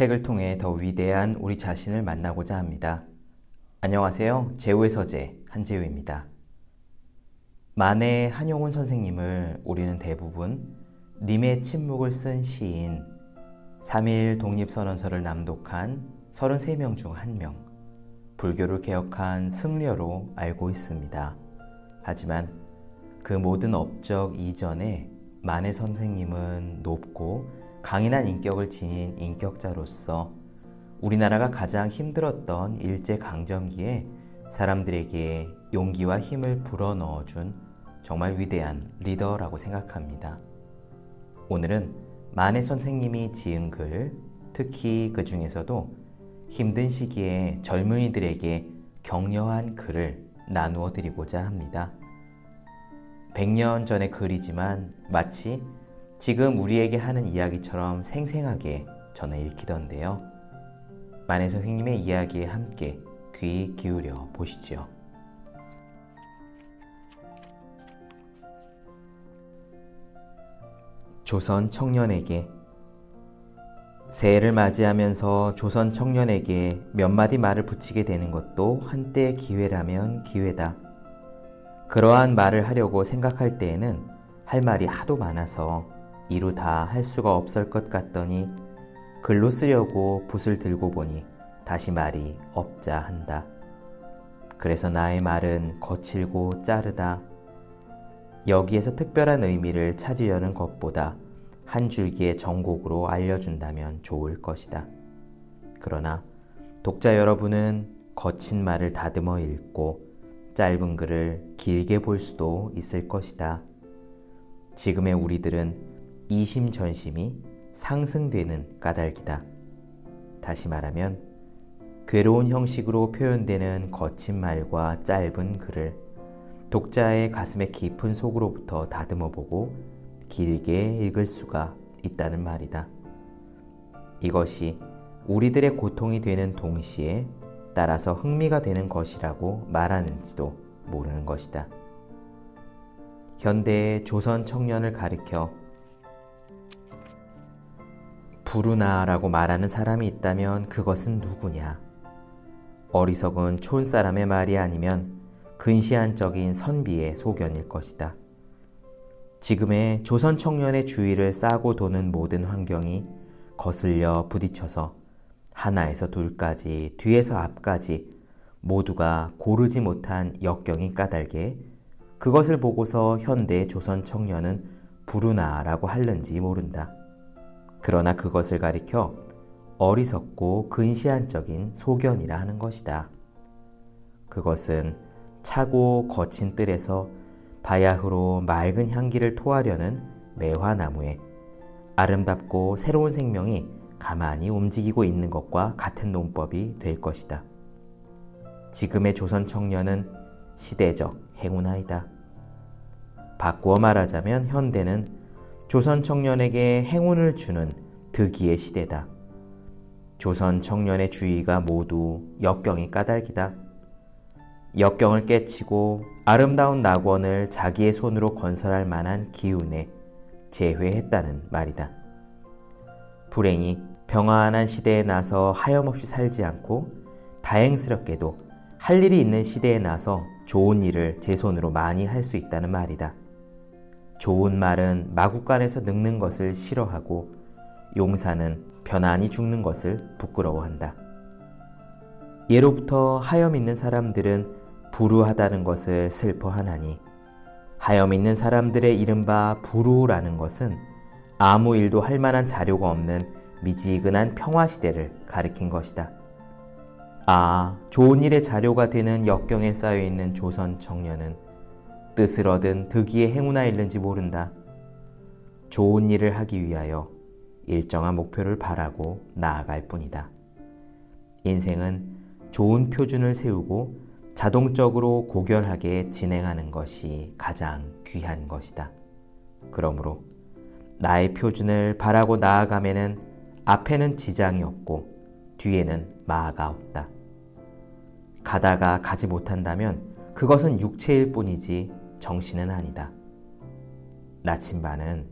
책을 통해 더 위대한 우리 자신을 만나고자 합니다. 안녕하세요. 제우의 서재 한재우입니다. 만해 한용운 선생님을 우리는 대부분 님의 침묵을 쓴 시인 3.1 독립선언서를 낭독한 33명 중 1명 불교를 개혁한 승려로 알고 있습니다. 하지만 그 모든 업적 이전에 만해 선생님은 높고 강인한 인격을 지닌 인격자로서 우리나라가 가장 힘들었던 일제 강점기에 사람들에게 용기와 힘을 불어넣어 준 정말 위대한 리더라고 생각합니다. 오늘은 만해 선생님이 지은 글, 특히 그 중에서도 힘든 시기에 젊은이들에게 격려한 글을 나누어 드리고자 합니다. 100년 전의 글이지만 마치 지금 우리에게 하는 이야기처럼 생생하게 저는 읽히던데요. 만해 선생님의 이야기에 함께 귀 기울여 보시죠. 조선 청년에게 새해를 맞이하면서 조선 청년에게 몇 마디 말을 붙이게 되는 것도 한때 기회라면 기회다. 그러한 말을 하려고 생각할 때에는 할 말이 하도 많아서 이루 다 할 수가 없을 것 같더니 글로 쓰려고 붓을 들고 보니 다시 말이 없자 한다. 그래서 나의 말은 거칠고 짜르다. 여기에서 특별한 의미를 찾으려는 것보다 한 줄기의 정곡으로 알려준다면 좋을 것이다. 그러나 독자 여러분은 거친 말을 다듬어 읽고 짧은 글을 길게 볼 수도 있을 것이다. 지금의 우리들은 이심전심이 상승되는 까닭이다. 다시 말하면 괴로운 형식으로 표현되는 거친 말과 짧은 글을 독자의 가슴의 깊은 속으로부터 다듬어 보고 길게 읽을 수가 있다는 말이다. 이것이 우리들의 고통이 되는 동시에 따라서 흥미가 되는 것이라고 말하는지도 모르는 것이다. 현대의 조선 청년을 가리켜 부르나라고 말하는 사람이 있다면 그것은 누구냐? 어리석은 촌 사람의 말이 아니면 근시안적인 선비의 소견일 것이다. 지금의 조선 청년의 주위를 싸고 도는 모든 환경이 거슬려 부딪혀서 하나에서 둘까지, 뒤에서 앞까지 모두가 고르지 못한 역경이 까닭에 그것을 보고서 현대 조선 청년은 부르나라고 할는지 모른다. 그러나 그것을 가리켜 어리석고 근시안적인 소견이라 하는 것이다. 그것은 차고 거친 뜰에서 바야흐로 맑은 향기를 토하려는 매화나무에 아름답고 새로운 생명이 가만히 움직이고 있는 것과 같은 논법이 될 것이다. 지금의 조선 청년은 시대적 행운아이다. 바꾸어 말하자면 현대는 조선 청년에게 행운을 주는 득이의 시대다. 조선 청년의 주의가 모두 역경이 까닭이다. 역경을 깨치고 아름다운 낙원을 자기의 손으로 건설할 만한 기운에 재회했다는 말이다. 불행히 평안한 시대에 나서 하염없이 살지 않고 다행스럽게도 할 일이 있는 시대에 나서 좋은 일을 제 손으로 많이 할 수 있다는 말이다. 좋은 말은 마구간에서 늙는 것을 싫어하고 용사는 편안히 죽는 것을 부끄러워한다. 예로부터 하염 있는 사람들은 불우하다는 것을 슬퍼하나니 하염 있는 사람들의 이른바 불우라는 것은 아무 일도 할 만한 자료가 없는 미지근한 평화 시대를 가리킨 것이다. 아, 좋은 일의 자료가 되는 역경에 쌓여 있는 조선 청년은 뜻을 얻은 득이의 행운아 있는지 모른다. 좋은 일을 하기 위하여 일정한 목표를 바라고 나아갈 뿐이다. 인생은 좋은 표준을 세우고 자동적으로 고결하게 진행하는 것이 가장 귀한 것이다. 그러므로 나의 표준을 바라고 나아가면은 앞에는 지장이 없고 뒤에는 마가 없다. 가다가 가지 못한다면 그것은 육체일 뿐이지 정신은 아니다. 나침반은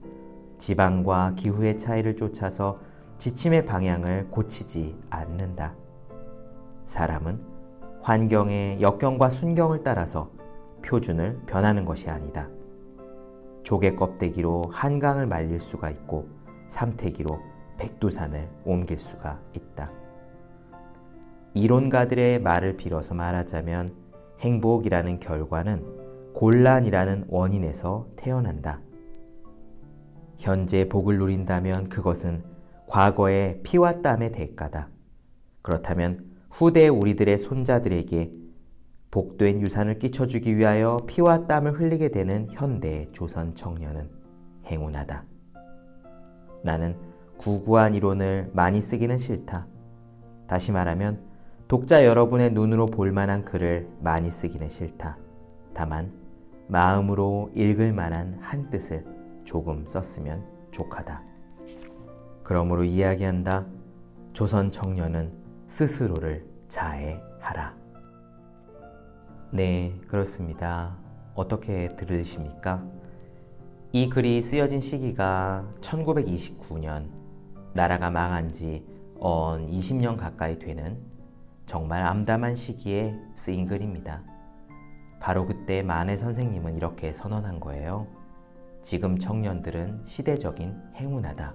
지방과 기후의 차이를 쫓아서 지침의 방향을 고치지 않는다. 사람은 환경의 역경과 순경을 따라서 표준을 변하는 것이 아니다. 조개 껍데기로 한강을 말릴 수가 있고 삼태기로 백두산을 옮길 수가 있다. 이론가들의 말을 빌어서 말하자면 행복이라는 결과는 곤란이라는 원인에서 태어난다. 현재 복을 누린다면 그것은 과거의 피와 땀의 대가다. 그렇다면 후대 우리들의 손자들에게 복된 유산을 끼쳐주기 위하여 피와 땀을 흘리게 되는 현대 조선 청년은 행운하다. 나는 구구한 이론을 많이 쓰기는 싫다. 다시 말하면 독자 여러분의 눈으로 볼 만한 글을 많이 쓰기는 싫다. 다만 마음으로 읽을 만한 한 뜻을 조금 썼으면 좋하다. 그러므로 이야기한다. 조선 청년은 스스로를 자해하라. 네, 그렇습니다. 어떻게 들으십니까? 이 글이 쓰여진 시기가 1929년, 나라가 망한 지 언 20년 가까이 되는 정말 암담한 시기에 쓰인 글입니다. 바로 그때 만해 선생님은 이렇게 선언한 거예요. 지금 청년들은 시대적인 행운하다.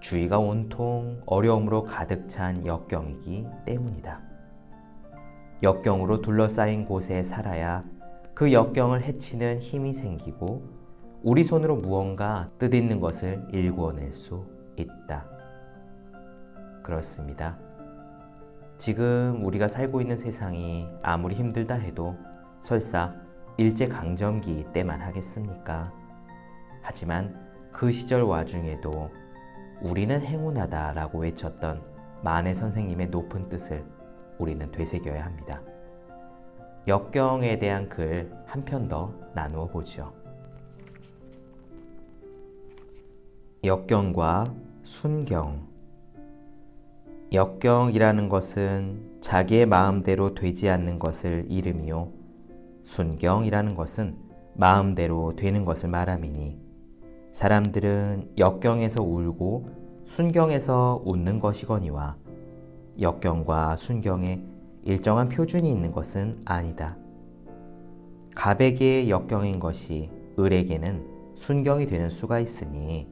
주위가 온통 어려움으로 가득 찬 역경이기 때문이다. 역경으로 둘러싸인 곳에 살아야 그 역경을 해치는 힘이 생기고 우리 손으로 무언가 뜻있는 것을 일구어낼 수 있다. 그렇습니다. 지금 우리가 살고 있는 세상이 아무리 힘들다 해도 설사 일제강점기 때만 하겠습니까? 하지만 그 시절 와중에도 우리는 행운하다라고 외쳤던 만해 선생님의 높은 뜻을 우리는 되새겨야 합니다. 역경에 대한 글 한 편 더 나누어 보죠. 역경과 순경. 역경이라는 것은 자기의 마음대로 되지 않는 것을 이름이요. 순경이라는 것은 마음대로 되는 것을 말함이니 사람들은 역경에서 울고 순경에서 웃는 것이거니와 역경과 순경에 일정한 표준이 있는 것은 아니다. 갑에게 역경인 것이 을에게는 순경이 되는 수가 있으니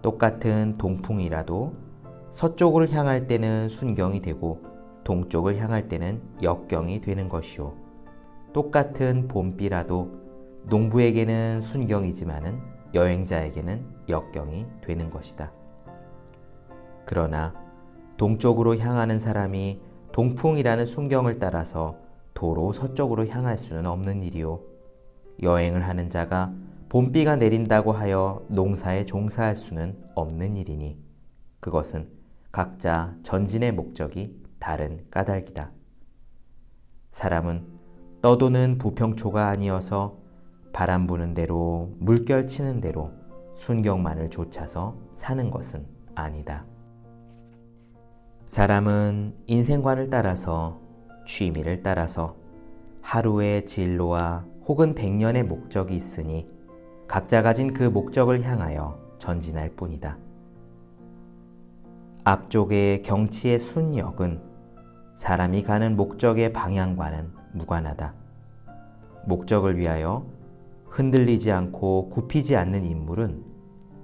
똑같은 동풍이라도 서쪽을 향할 때는 순경이 되고 동쪽을 향할 때는 역경이 되는 것이요. 똑같은 봄비라도 농부에게는 순경이지만은 여행자에게는 역경이 되는 것이다. 그러나 동쪽으로 향하는 사람이 동풍이라는 순경을 따라서 도로 서쪽으로 향할 수는 없는 일이요. 여행을 하는 자가 봄비가 내린다고 하여 농사에 종사할 수는 없는 일이니 그것은 각자 전진의 목적이 다른 까닭이다. 사람은 떠도는 부평초가 아니어서 바람 부는 대로 물결 치는 대로 순경만을 좇아서 사는 것은 아니다. 사람은 인생관을 따라서 취미를 따라서 하루의 진로와 혹은 백년의 목적이 있으니 각자 가진 그 목적을 향하여 전진할 뿐이다. 앞쪽의 경치의 순역은 사람이 가는 목적의 방향과는 무관하다. 목적을 위하여 흔들리지 않고 굽히지 않는 인물은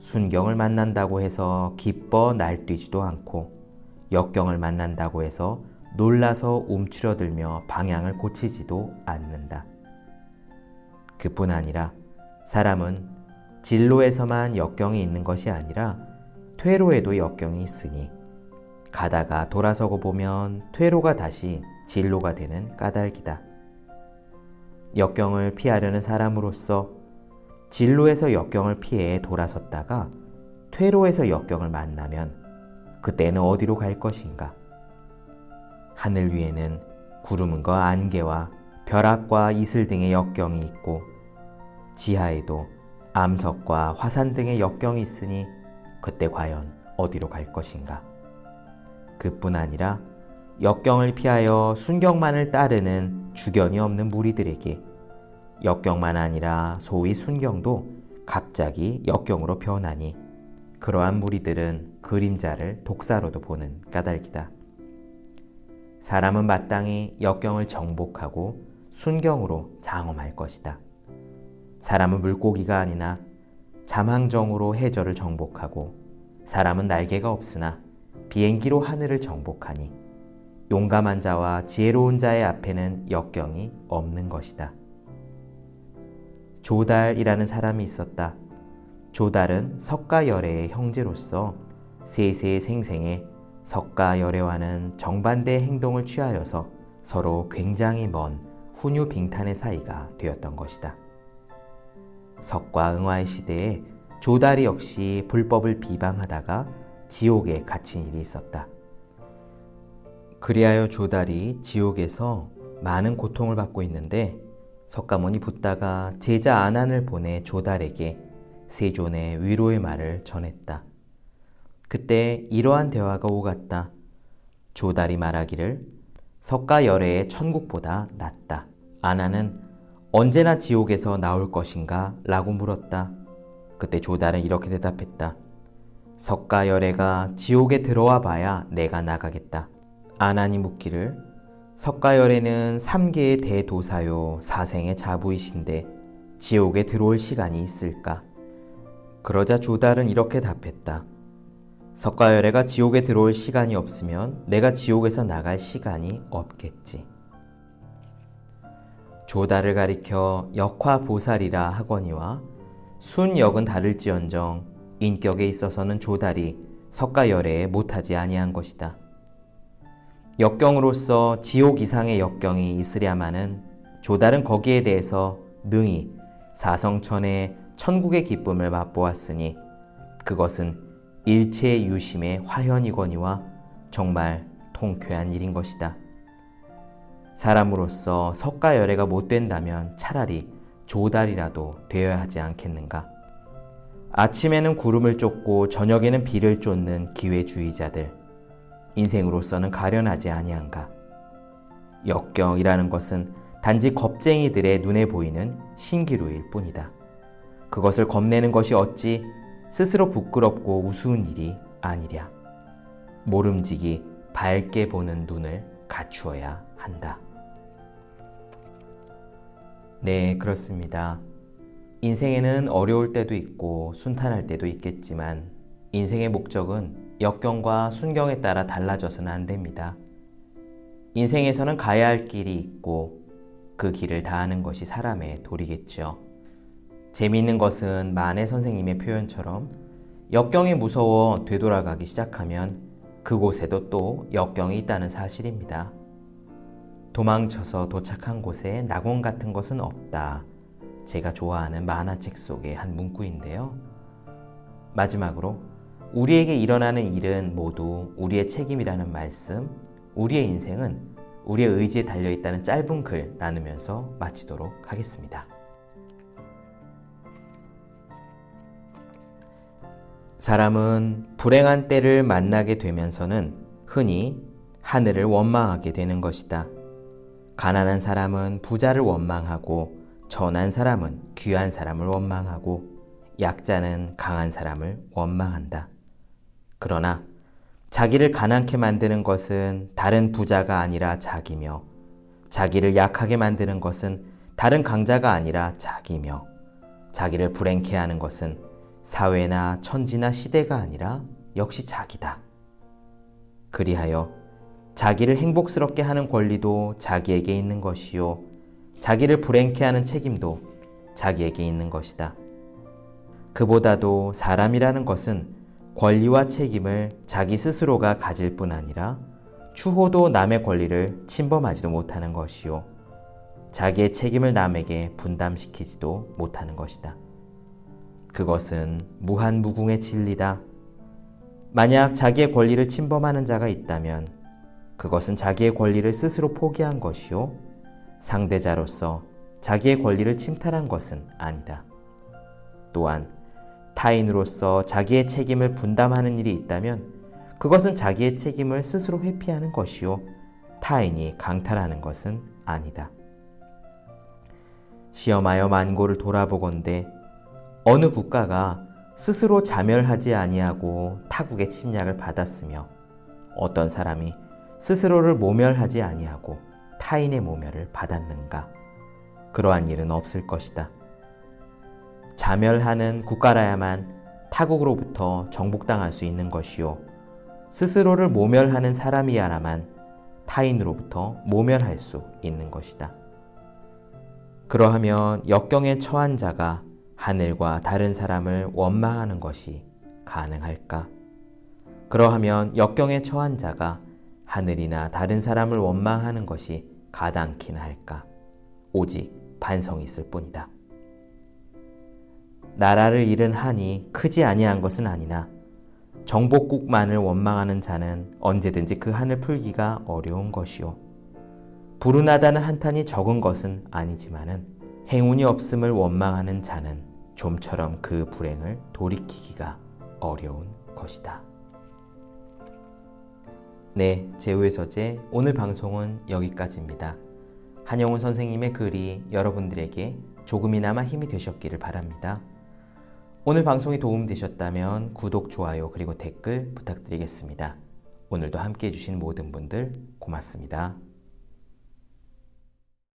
순경을 만난다고 해서 기뻐 날뛰지도 않고 역경을 만난다고 해서 놀라서 움츠러들며 방향을 고치지도 않는다. 그뿐 아니라 사람은 진로에서만 역경이 있는 것이 아니라 퇴로에도 역경이 있으니 가다가 돌아서고 보면 퇴로가 다시 진로가 되는 까닭이다. 역경을 피하려는 사람으로서 진로에서 역경을 피해 돌아섰다가 퇴로에서 역경을 만나면 그때는 어디로 갈 것인가? 하늘 위에는 구름과 안개와 벼락과 이슬 등의 역경이 있고 지하에도 암석과 화산 등의 역경이 있으니 그때 과연 어디로 갈 것인가? 그뿐 아니라 역경을 피하여 순경만을 따르는 주견이 없는 무리들에게 역경만 아니라 소위 순경도 갑자기 역경으로 변하니 그러한 무리들은 그림자를 독사로도 보는 까닭이다. 사람은 마땅히 역경을 정복하고 순경으로 장엄할 것이다. 사람은 물고기가 아니나 잠항정으로 해저를 정복하고 사람은 날개가 없으나 비행기로 하늘을 정복하니 용감한 자와 지혜로운 자의 앞에는 역경이 없는 것이다. 조달이라는 사람이 있었다. 조달은 석가열애의 형제로서 세세 생생에 석가열애와는 정반대의 행동을 취하여서 서로 굉장히 먼 훈유 빙탄의 사이가 되었던 것이다. 석과 응화의 시대에 조달이 역시 불법을 비방하다가 지옥에 갇힌 일이 있었다. 그리하여 조달이 지옥에서 많은 고통을 받고 있는데 석가모니 붓다가 제자 아난을 보내 조달에게 세존의 위로의 말을 전했다. 그때 이러한 대화가 오갔다. 조달이 말하기를 석가열애의 천국보다 낫다. 아나는 언제나 지옥에서 나올 것인가? 라고 물었다. 그때 조달은 이렇게 대답했다. 석가 열애가 지옥에 들어와 봐야 내가 나가겠다. 아나니 묻기를 석가 열애는 3개의 대도사요 사생의 자부이신데 지옥에 들어올 시간이 있을까? 그러자 조달은 이렇게 답했다. 석가열애가 지옥에 들어올 시간이 없으면 내가 지옥에서 나갈 시간이 없겠지. 조달을 가리켜 역화보살이라 하거니와 순역은 다를지언정 인격에 있어서는 조달이 석가열애에 못하지 아니한 것이다. 역경으로서 지옥 이상의 역경이 있으랴마는 조달은 거기에 대해서 능히 사성천의 천국의 기쁨을 맛보았으니 그것은 일체 유심의 화현이거니와 정말 통쾌한 일인 것이다. 사람으로서 석가 열애가 못 된다면 차라리 조달이라도 되어야 하지 않겠는가? 아침에는 구름을 쫓고 저녁에는 비를 쫓는 기회주의자들. 인생으로서는 가련하지 아니한가. 역경이라는 것은 단지 겁쟁이들의 눈에 보이는 신기루일 뿐이다. 그것을 겁내는 것이 어찌 스스로 부끄럽고 우스운 일이 아니랴. 모름지기 밝게 보는 눈을 갖추어야 한다. 네, 그렇습니다. 인생에는 어려울 때도 있고 순탄할 때도 있겠지만 인생의 목적은 역경과 순경에 따라 달라져서는 안 됩니다. 인생에서는 가야 할 길이 있고 그 길을 다하는 것이 사람의 도리겠죠. 재미있는 것은 만해 선생님의 표현처럼 역경이 무서워 되돌아가기 시작하면 그곳에도 또 역경이 있다는 사실입니다. 도망쳐서 도착한 곳에 낙원 같은 것은 없다. 제가 좋아하는 만화책 속의 한 문구인데요. 마지막으로 우리에게 일어나는 일은 모두 우리의 책임이라는 말씀, 우리의 인생은 우리의 의지에 달려 있다는 짧은 글 나누면서 마치도록 하겠습니다. 사람은 불행한 때를 만나게 되면서는 흔히 하늘을 원망하게 되는 것이다. 가난한 사람은 부자를 원망하고 전한 사람은 귀한 사람을 원망하고 약자는 강한 사람을 원망한다. 그러나 자기를 가난케 만드는 것은 다른 부자가 아니라 자기며 자기를 약하게 만드는 것은 다른 강자가 아니라 자기며 자기를 불행케 하는 것은 사회나 천지나 시대가 아니라 역시 자기다. 그리하여 자기를 행복스럽게 하는 권리도 자기에게 있는 것이요. 자기를 불행케 하는 책임도 자기에게 있는 것이다. 그보다도 사람이라는 것은 권리와 책임을 자기 스스로가 가질 뿐 아니라 추호도 남의 권리를 침범하지도 못하는 것이요. 자기의 책임을 남에게 분담시키지도 못하는 것이다. 그것은 무한무궁의 진리다. 만약 자기의 권리를 침범하는 자가 있다면 그것은 자기의 권리를 스스로 포기한 것이요. 상대자로서 자기의 권리를 침탈한 것은 아니다. 또한 타인으로서 자기의 책임을 분담하는 일이 있다면 그것은 자기의 책임을 스스로 회피하는 것이요. 타인이 강탈하는 것은 아니다. 시험하여 만고를 돌아보건대 어느 국가가 스스로 자멸하지 아니하고 타국의 침략을 받았으며 어떤 사람이 스스로를 모멸하지 아니하고 타인의 모멸을 받았는가? 그러한 일은 없을 것이다. 자멸하는 국가라야만 타국으로부터 정복당할 수 있는 것이요. 스스로를 모멸하는 사람이야라만 타인으로부터 모멸할 수 있는 것이다. 그러하면 역경에 처한 자가 하늘과 다른 사람을 원망하는 것이 가능할까? 그러하면 역경에 처한 자가 하늘이나 다른 사람을 원망하는 것이 가당키나 할까? 오직 반성이 있을 뿐이다. 나라를 잃은 한이 크지 아니한 것은 아니나 정복국만을 원망하는 자는 언제든지 그 한을 풀기가 어려운 것이요. 불운하다는 한탄이 적은 것은 아니지만은 행운이 없음을 원망하는 자는 좀처럼 그 불행을 돌이키기가 어려운 것이다. 네, 제우의 서재 오늘 방송은 여기까지입니다. 한영훈 선생님의 글이 여러분들에게 조금이나마 힘이 되셨기를 바랍니다. 오늘 방송이 도움되셨다면 구독, 좋아요, 그리고 댓글 부탁드리겠습니다. 오늘도 함께 해주신 모든 분들 고맙습니다.